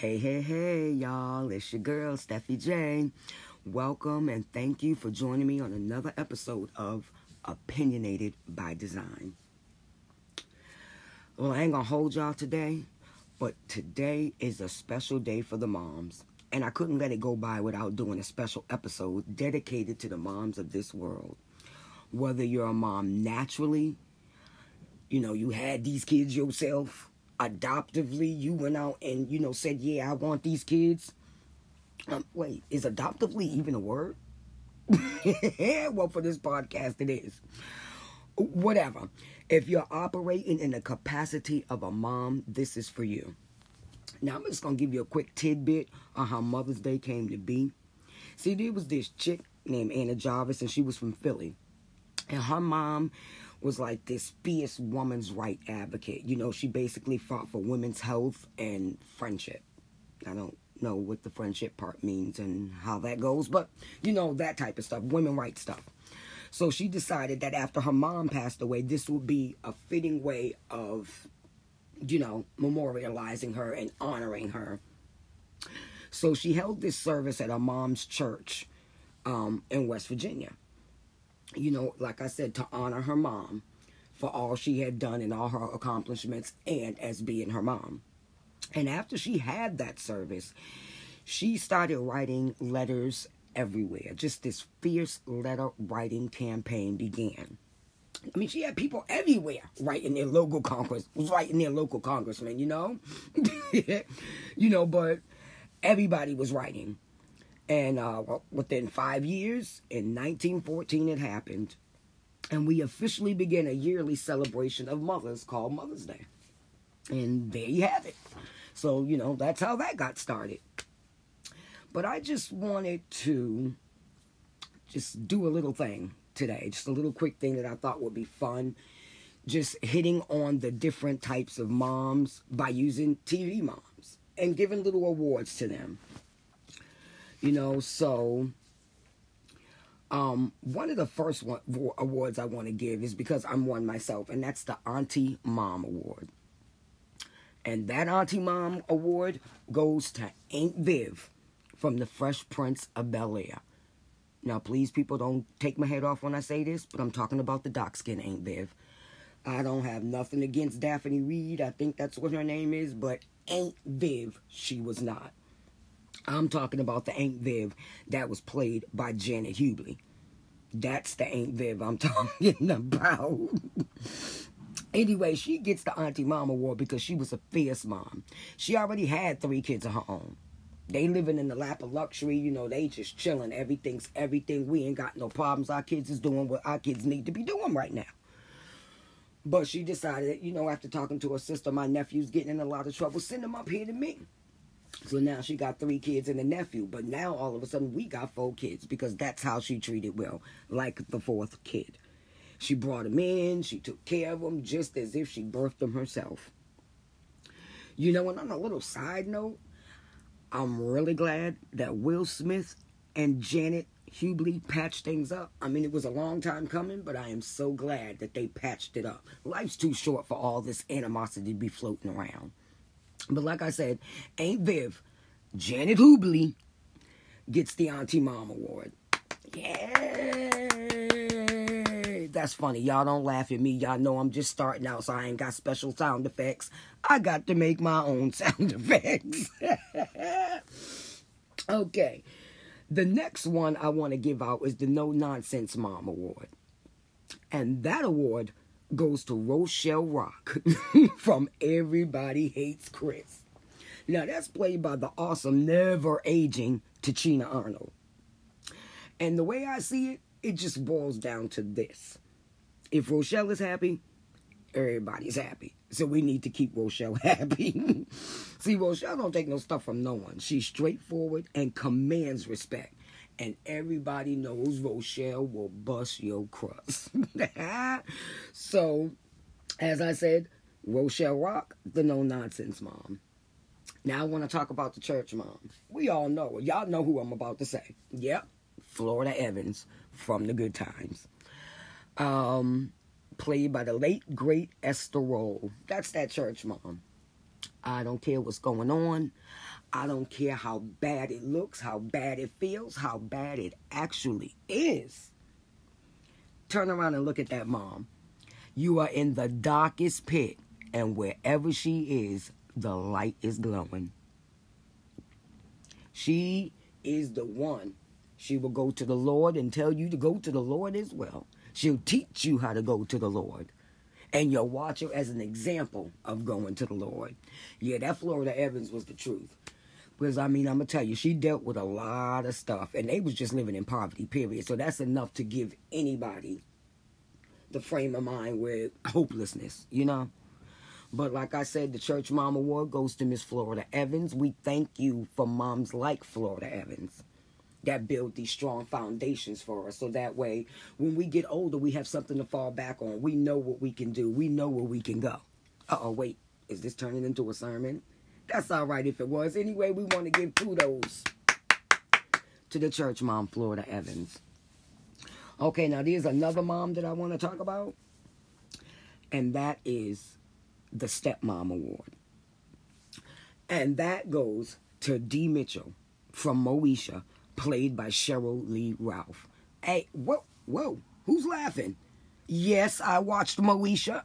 Hey, hey, hey, y'all. It's your girl, Steffi J. Welcome and thank you for joining me on another episode of Opinionated by Design. Well, I ain't gonna hold y'all today, but today is a special day for the moms. And I couldn't let it go by without doing a special episode dedicated to the moms of this world. Whether you're a mom naturally, you know, you had these kids yourself, adoptively, you went out and, you know, said, yeah, I want these kids. Um, wait, is adoptively even a word? well, for this podcast, it is. Whatever. If you're operating in the capacity of a mom, this is for you. Now, I'm just to give you a quick tidbit on how Mother's Day came to be. See, there was this chick named Anna Jarvis, and she was from Philly. And her mom was like this fierce woman's right advocate. You know, she basically fought for women's health and friendship. I don't know what the friendship part means and how that goes, but you know, that type of stuff, women rights stuff. So she decided that after her mom passed away, this would be a fitting way of, you know, memorializing her and honoring her. So she held this service at her mom's church um, in West Virginia. You know, like I said, to honor her mom for all she had done and all her accomplishments and as being her mom. And after she had that service, she started writing letters everywhere. Just this fierce letter writing campaign began. I mean, she had people everywhere writing their local congress, writing their local congressman, you know, you know, but everybody was writing. And uh, within five years, in 1914, it happened, and we officially began a yearly celebration of mothers called Mother's Day. And there you have it. So, you know, that's how that got started. But I just wanted to just do a little thing today, just a little quick thing that I thought would be fun. Just hitting on the different types of moms by using TV moms and giving little awards to them. You know, so um, one of the first one, awards I want to give is because I'm one myself, and that's the Auntie Mom Award. And that Auntie Mom Award goes to Aunt Viv from the Fresh Prince of Bel Air. Now, please, people, don't take my head off when I say this, but I'm talking about the dark skin Aunt Viv. I don't have nothing against Daphne Reid. I think that's what her name is, but Aunt Viv, she was not. I'm talking about the Aunt Viv that was played by Janet Hubert. That's the Aunt Viv I'm talking about. anyway, she gets the Auntie Mom Award because she was a fierce mom. She already had three kids of her own. They living in the lap of luxury, you know, they just chilling. Everything's everything. We ain't got no problems. Our kids is doing what our kids need to be doing right now. But she decided, you know, after talking to her sister, my nephew's getting in a lot of trouble, send him up here to me. So now she got three kids and a nephew. But now all of a sudden we got four kids because that's how she treated Will, like the fourth kid. She brought him in, she took care of him just as if she birthed him herself. You know, and on a little side note, I'm really glad that Will Smith and Janet Hubert patched things up. I mean, it was a long time coming, but I am so glad that they patched it up. Life's too short for all this animosity to be floating around. But like I said, Aunt Viv, Janet Hubert gets the Auntie Mom Award. Yay! That's funny. Y'all don't laugh at me. Y'all know I'm just starting out, so I ain't got special sound effects. I got to make my own sound effects. okay. The next one I want to give out is the No Nonsense Mom Award. And that award goes to Rochelle Rock from Everybody Hates Chris. Now, that's played by the awesome, never aging Tichina Arnold. And the way I see it, it just boils down to this. If Rochelle is happy, everybody's happy. So we need to keep Rochelle happy. See, Rochelle don't take no stuff from no one. She's straightforward and commands respect and everybody knows Rochelle will bust your crust. so, as I said, Rochelle Rock, the no nonsense mom. Now I want to talk about the church mom. We all know, y'all know who I'm about to say. Yep, Florida Evans from the Good Times. Um, played by the late great Esther Rolle. That's that church mom. I don't care what's going on. I don't care how bad it looks, how bad it feels, how bad it actually is. Turn around and look at that mom. You are in the darkest pit, and wherever she is, the light is glowing. She is the one. She will go to the Lord and tell you to go to the Lord as well. She'll teach you how to go to the Lord. And you'll watch her as an example of going to the Lord. Yeah, that Florida Evans was the truth. Because I mean, I'm gonna tell you, she dealt with a lot of stuff, and they was just living in poverty. Period. So that's enough to give anybody the frame of mind with hopelessness, you know. But like I said, the Church Mom Award goes to Miss Florida Evans. We thank you for moms like Florida Evans that build these strong foundations for us. So that way, when we get older, we have something to fall back on. We know what we can do. We know where we can go. Uh oh, wait, is this turning into a sermon? That's all right if it was. Anyway, we want to give kudos to the church mom, Florida Evans. Okay, now there's another mom that I want to talk about, and that is the Stepmom Award. And that goes to Dee Mitchell from Moesha, played by Sheryl Lee Ralph. Hey, whoa, whoa, who's laughing? Yes, I watched Moesha,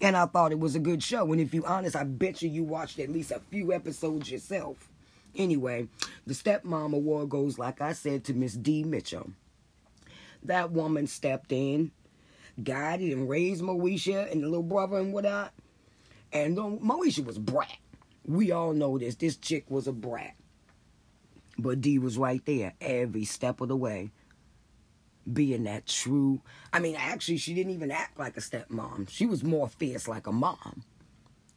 and I thought it was a good show. And if you're honest, I bet you you watched at least a few episodes yourself. Anyway, the Stepmom Award goes, like I said, to Miss Dee Mitchell. That woman stepped in, guided and raised Moesha and the little brother and whatnot. And Moesha was brat. We all know this. This chick was a brat. But Dee was right there every step of the way. Being that true. I mean, actually, she didn't even act like a stepmom. She was more fierce like a mom.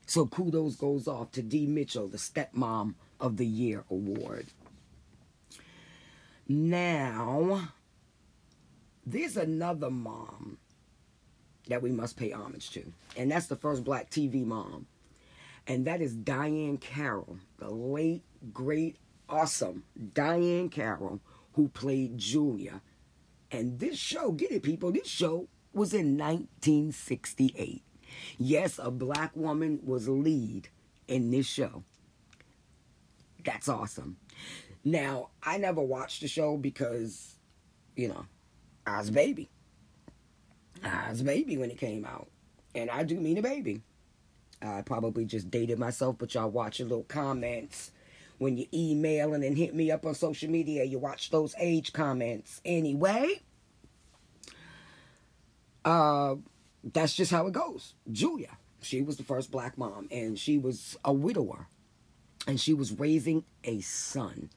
So kudos goes off to Dee Mitchell, the Stepmom of the Year award. Now, there's another mom that we must pay homage to. And that's the first black TV mom. And that is Diahann Carroll, the late, great, awesome Diahann Carroll, who played Julia. And this show, get it, people, this show was in 1968. Yes, a black woman was lead in this show. That's awesome. Now, I never watched the show because, you know, I was a baby. I was a baby when it came out. And I do mean a baby. I probably just dated myself, but y'all watch your little comments when you email and then hit me up on social media. You watch those age comments. Anyway, uh, that's just how it goes. Julia, she was the first black mom, and she was a widower, and she was raising a son.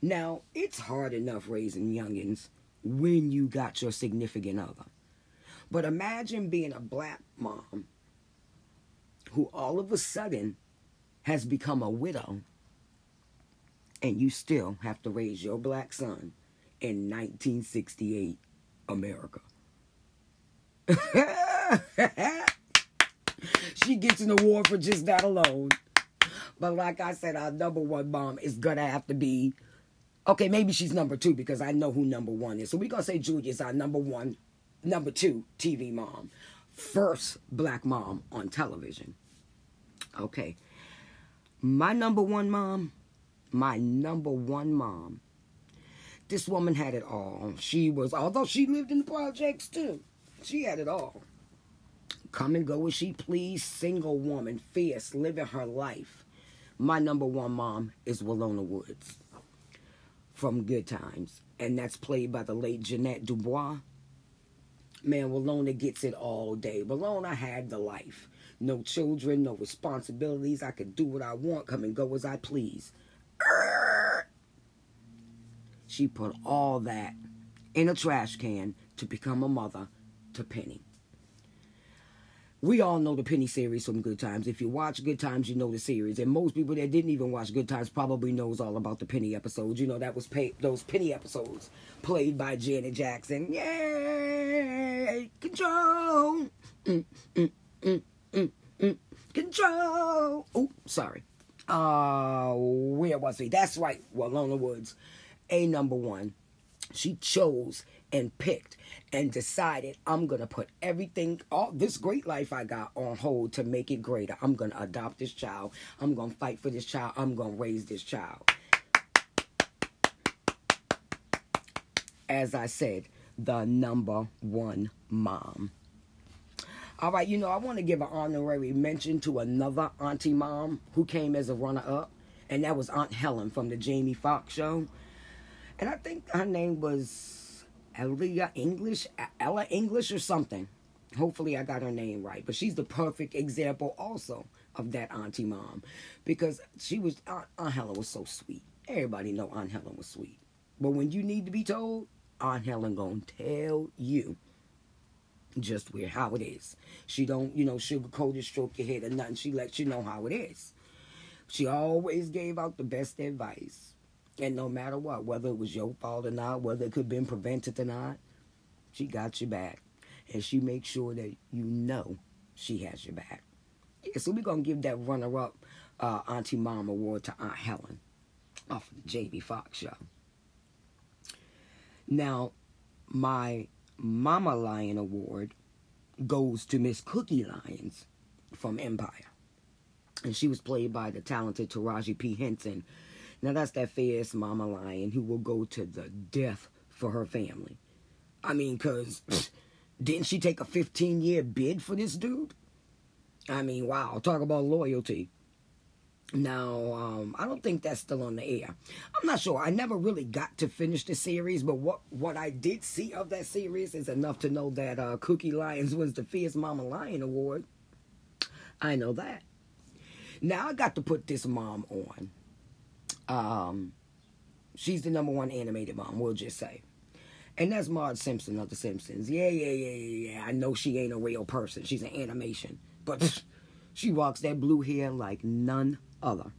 Now, it's hard enough raising youngins when you got your significant other. But imagine being a black mom who all of a sudden has become a widow and you still have to raise your black son in 1968 America. she gets an award for just that alone. But like I said, our number one mom is gonna have to be okay, maybe she's number two because I know who number one is. So we're gonna say Julia's our number one number two TV mom, first black mom on television. Okay. My number one mom, my number one mom. This woman had it all. She was, although she lived in the projects too, she had it all. Come and go as she pleased, single woman, fierce, living her life. My number one mom is Willona Woods from Good Times, and that's played by the late Ja'Net DuBois man, Willona gets it all day. Willona had the life. No children, no responsibilities. I could do what I want, come and go as I please. She put all that in a trash can to become a mother to Penny. We all know the Penny series from Good Times. If you watch Good Times, you know the series. And most people that didn't even watch Good Times probably knows all about the Penny episodes. You know, that was pay- those Penny episodes played by Janet Jackson. Yay! Control! Mm, mm, mm, mm, mm. Control! Oh, sorry. Uh, where was he? That's right, Willona Woods. A number one. She chose and picked and decided I'm gonna put everything, all this great life I got on hold to make it greater. I'm gonna adopt this child. I'm gonna fight for this child. I'm gonna raise this child. As I said, the number one mom. All right, you know, I want to give an honorary mention to another auntie mom who came as a runner up, and that was Aunt Helen from the Jamie Foxx show. And I think her name was Ella English, Ella English or something. Hopefully, I got her name right. But she's the perfect example also of that auntie mom because she was, Aunt, Aunt Helen was so sweet. Everybody know Aunt Helen was sweet. But when you need to be told, Aunt Helen gonna tell you just where how it is. She don't, you know, sugarcoat it, stroke your head or nothing. She lets you know how it is. She always gave out the best advice. And no matter what, whether it was your fault or not, whether it could have been prevented or not, she got your back. And she makes sure that you know she has your back. Yeah, so we're going to give that runner-up uh, Auntie Mom Award to Aunt Helen off of the Jamie Foxx show. Now, my Mama Lion Award goes to Miss Cookie Lyons from Empire. And she was played by the talented Taraji P. Henson. Now, that's that fierce Mama Lion who will go to the death for her family. I mean, because didn't she take a 15 year bid for this dude? I mean, wow, talk about loyalty. Now, um, I don't think that's still on the air. I'm not sure. I never really got to finish the series, but what, what I did see of that series is enough to know that uh, Cookie Lyons wins the Fierce Mama Lion Award. I know that. Now I got to put this mom on. Um, she's the number one animated mom, we'll just say. And that's Marge Simpson of The Simpsons. Yeah, yeah, yeah, yeah, yeah. I know she ain't a real person. She's an animation. But she walks that blue hair like none other.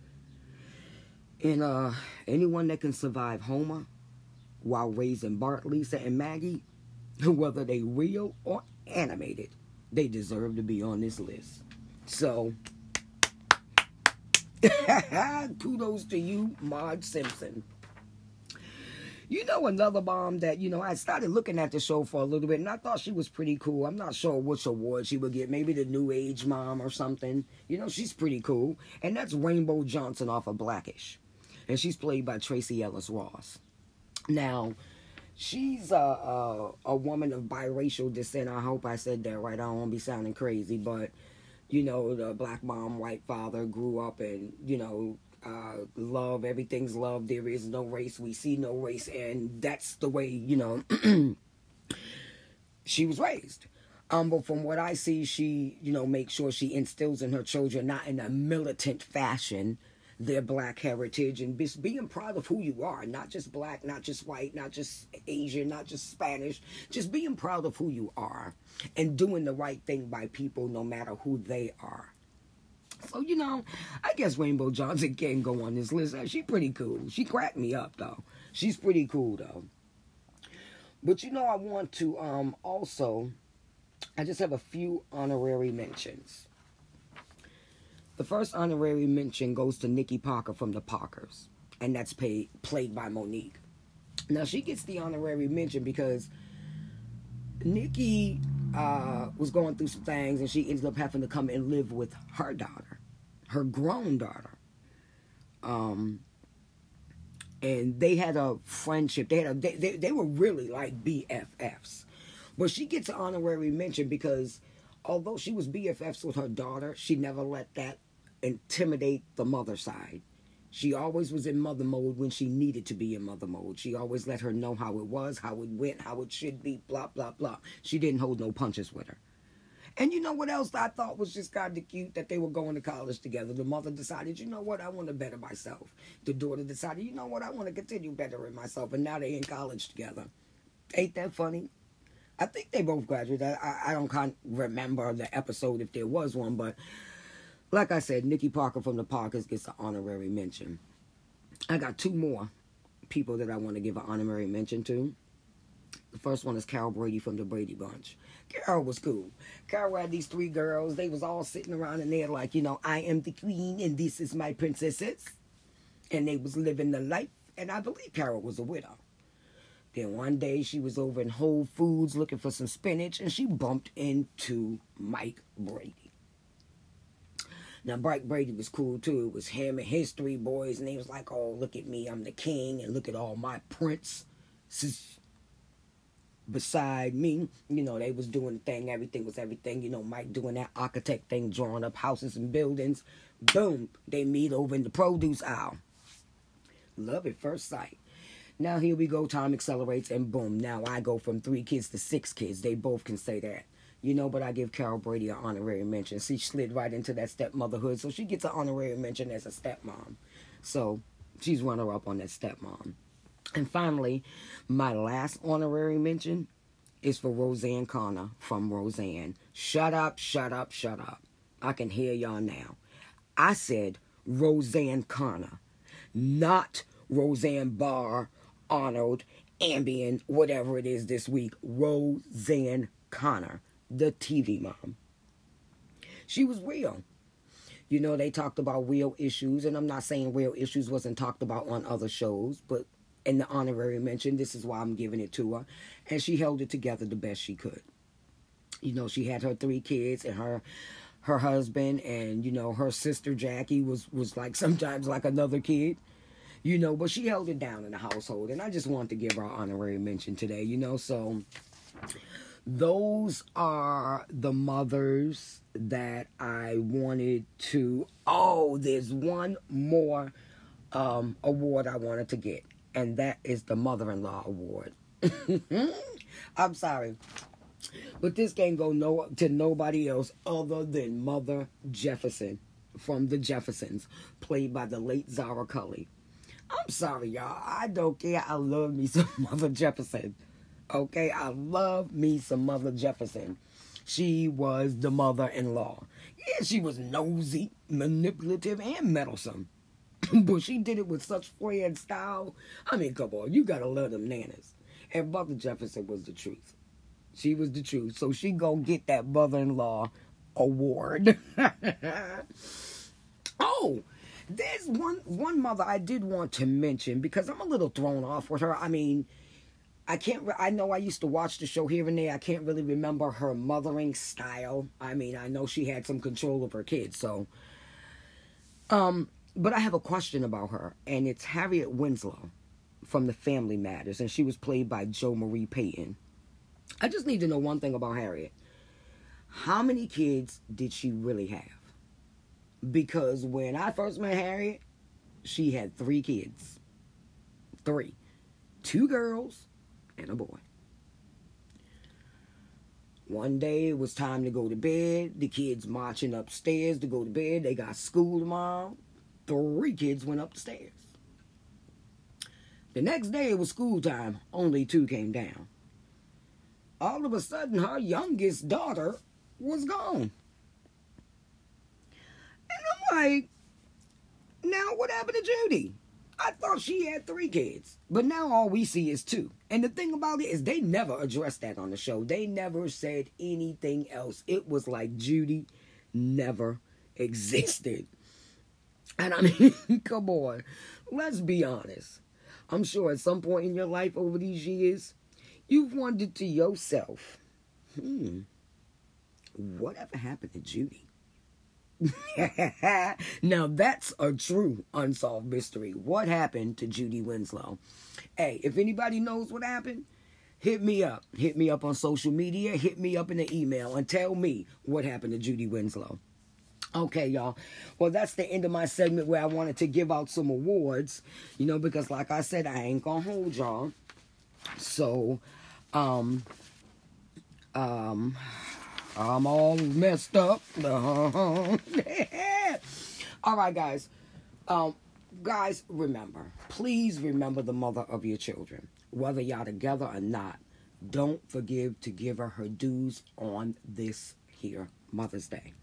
And uh, anyone that can survive Homer while raising Bart, Lisa, and Maggie, whether they real or animated, they deserve to be on this list. So, kudos to you, Marge Simpson. You know another mom that, you know, I started looking at the show for a little bit and I thought she was pretty cool. I'm not sure which award she would get. Maybe the New Age Mom or something. You know, she's pretty cool. And that's Rainbow Johnson off of Blackish. And she's played by Tracee Ellis Ross. Now, she's a, a, a woman of biracial descent. I hope I said that right. I don't want to be sounding crazy, but you know, the black mom, white father grew up and, you know, uh, love. Everything's love. There is no race. We see no race, and that's the way you know she was raised. Um, but from what I see, she you know makes sure she instills in her children not in a militant fashion their black heritage and just being proud of who you are, not just black, not just white, not just Asian, not just Spanish, just being proud of who you are and doing the right thing by people no matter who they are. So, you know, I guess Rainbow Johnson can go on this list. She pretty cool. She cracked me up, though. She's pretty cool, though. But, you know, I want to um, also, I just have a few honorary mentions. The first honorary mention goes to Nikki Parker from the Parkers, and that's paid, played by Mo'Nique. Now, she gets the honorary mention because Nikki uh, was going through some things, and she ended up having to come and live with her daughter, her grown daughter. Um, and they had a friendship. They had a they, they, they were really like BFFs. But she gets an honorary mention because although she was BFFs with her daughter, she never let that intimidate the mother side. She always was in mother mode when she needed to be in mother mode. She always let her know how it was, how it went, how it should be, blah, blah, blah. She didn't hold no punches with her. And you know what else I thought was just kind of cute that they were going to college together. The mother decided, you know what, I want to better myself. The daughter decided, you know what, I want to continue bettering myself. And now they're in college together. Ain't that funny? I think they both graduated. I, I don't remember the episode if there was one, but like I said, Nikki Parker from the Parkers gets an honorary mention. I got two more people that I want to give an honorary mention to. The first one is Carol Brady from the Brady Bunch. Carol was cool. Carol had these three girls. They was all sitting around in there like, you know, I am the queen and this is my princesses. And they was living the life. And I believe Carol was a widow. Then one day she was over in Whole Foods looking for some spinach and she bumped into Mike Brady. Now, Mike Brady was cool too. It was him and his three boys, and he was like, Oh, look at me, I'm the king, and look at all my princes beside me. You know, they was doing the thing, everything was everything. You know, Mike doing that architect thing, drawing up houses and buildings. Boom, they meet over in the produce aisle. Love at first sight. Now here we go, time accelerates, and boom, now I go from three kids to six kids. They both can say that. You know, but I give Carol Brady an honorary mention. She slid right into that stepmotherhood, so she gets an honorary mention as a stepmom. So she's runner up on that stepmom. And finally, my last honorary mention is for Roseanne Connor from Roseanne. Shut up, shut up, shut up. I can hear y'all now. I said Roseanne Connor, not Roseanne Barr, Arnold, Ambien, whatever it is this week. Roseanne Connor the TV mom. She was real. You know, they talked about real issues, and I'm not saying real issues wasn't talked about on other shows, but in the honorary mention, this is why I'm giving it to her. And she held it together the best she could. You know, she had her three kids and her her husband and you know her sister Jackie was was like sometimes like another kid you know but she held it down in the household and i just want to give her honorary mention today you know so those are the mothers that I wanted to. Oh, there's one more um, award I wanted to get, and that is the Mother in Law Award. I'm sorry. But this can't go no to nobody else other than Mother Jefferson from the Jeffersons, played by the late Zara Cully. I'm sorry, y'all. I don't care. I love me some Mother Jefferson. Okay, I love me some Mother Jefferson. She was the mother in law. Yeah, she was nosy, manipulative, and meddlesome. but she did it with such flair and style. I mean, come on, you gotta love them nanas. And Mother Jefferson was the truth. She was the truth. So she gonna get that mother-in-law award. oh, there's one one mother I did want to mention because I'm a little thrown off with her. I mean, I can't. I know I used to watch the show here and there. I can't really remember her mothering style. I mean, I know she had some control of her kids. So, um, but I have a question about her, and it's Harriet Winslow from The Family Matters, and she was played by Jo Marie Payton. I just need to know one thing about Harriet. How many kids did she really have? Because when I first met Harriet, she had three kids. Three. Two girls and a boy. One day it was time to go to bed. The kids marching upstairs to go to bed. They got school tomorrow. Three kids went up the stairs. The next day it was school time. Only two came down. All of a sudden, her youngest daughter was gone. And I'm like, now what happened to Judy? I thought she had three kids, but now all we see is two. And the thing about it is, they never addressed that on the show. They never said anything else. It was like Judy never existed. And I mean, come on, let's be honest. I'm sure at some point in your life over these years, you've wondered to yourself, hmm, whatever happened to Judy? now that's a true unsolved mystery. What happened to Judy Winslow? Hey, if anybody knows what happened, hit me up. Hit me up on social media. Hit me up in the email and tell me what happened to Judy Winslow. Okay, y'all. Well, that's the end of my segment where I wanted to give out some awards, you know, because like I said, I ain't gonna hold y'all. So, um, um, I'm all messed up. all right, guys. Um, guys, remember, please remember the mother of your children, whether y'all together or not. Don't forgive to give her her dues on this here Mother's Day.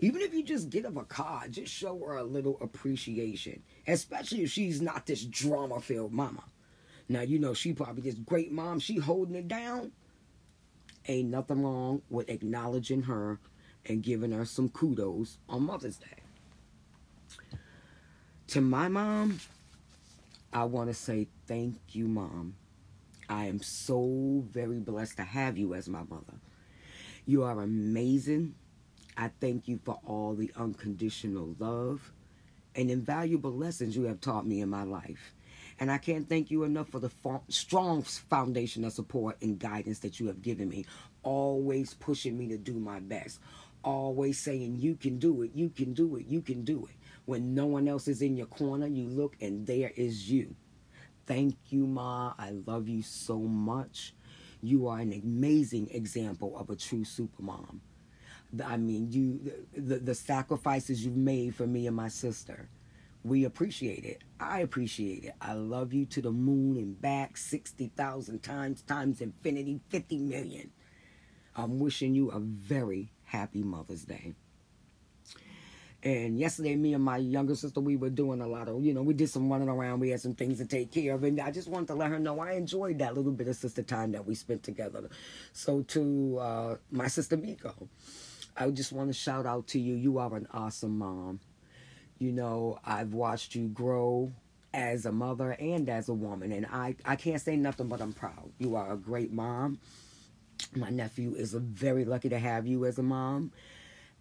Even if you just get her a card, just show her a little appreciation, especially if she's not this drama-filled mama. Now you know she probably this great mom. She holding it down ain't nothing wrong with acknowledging her and giving her some kudos on Mother's Day. To my mom, I want to say thank you, Mom. I am so very blessed to have you as my mother. You are amazing. I thank you for all the unconditional love and invaluable lessons you have taught me in my life. And I can't thank you enough for the strong foundation of support and guidance that you have given me, always pushing me to do my best, always saying, You can do it, you can do it, you can do it. When no one else is in your corner, you look and there is you. Thank you, Ma. I love you so much. You are an amazing example of a true supermom. I mean, you the, the sacrifices you've made for me and my sister. We appreciate it. I appreciate it. I love you to the moon and back 60,000 times, times infinity, 50 million. I'm wishing you a very happy Mother's Day. And yesterday, me and my younger sister, we were doing a lot of, you know, we did some running around. We had some things to take care of. And I just wanted to let her know I enjoyed that little bit of sister time that we spent together. So, to uh, my sister Miko, I just want to shout out to you. You are an awesome mom. You know, I've watched you grow as a mother and as a woman. And I, I can't say nothing but I'm proud. You are a great mom. My nephew is very lucky to have you as a mom.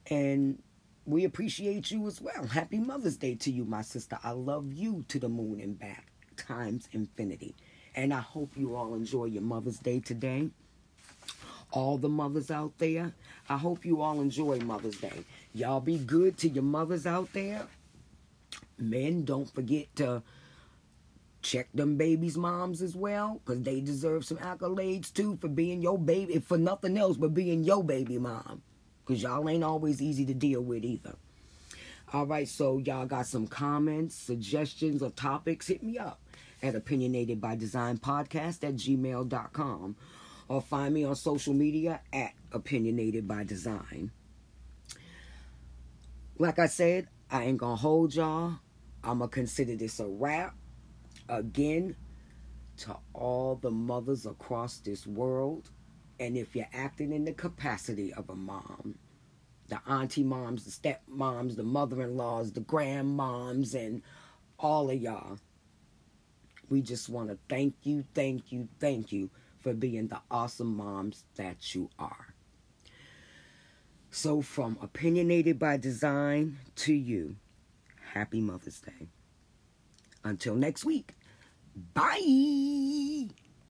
And we appreciate you as well. Happy Mother's Day to you, my sister. I love you to the moon and back, times infinity. And I hope you all enjoy your Mother's Day today. All the mothers out there, I hope you all enjoy Mother's Day. Y'all be good to your mothers out there. Men, don't forget to check them babies' moms as well, because they deserve some accolades too for being your baby, for nothing else but being your baby mom because y'all ain't always easy to deal with either. All right, so y'all got some comments, suggestions, or topics, hit me up at opinionated by design podcast at gmail.com or find me on social media at opinionated by design. Like I said, I ain't gonna hold y'all. I'm gonna consider this a wrap. Again, to all the mothers across this world, and if you're acting in the capacity of a mom, the auntie moms, the step moms, the mother in laws, the grandmoms, and all of y'all, we just want to thank you, thank you, thank you for being the awesome moms that you are. So, from Opinionated by Design to you, happy Mother's Day. Until next week, bye.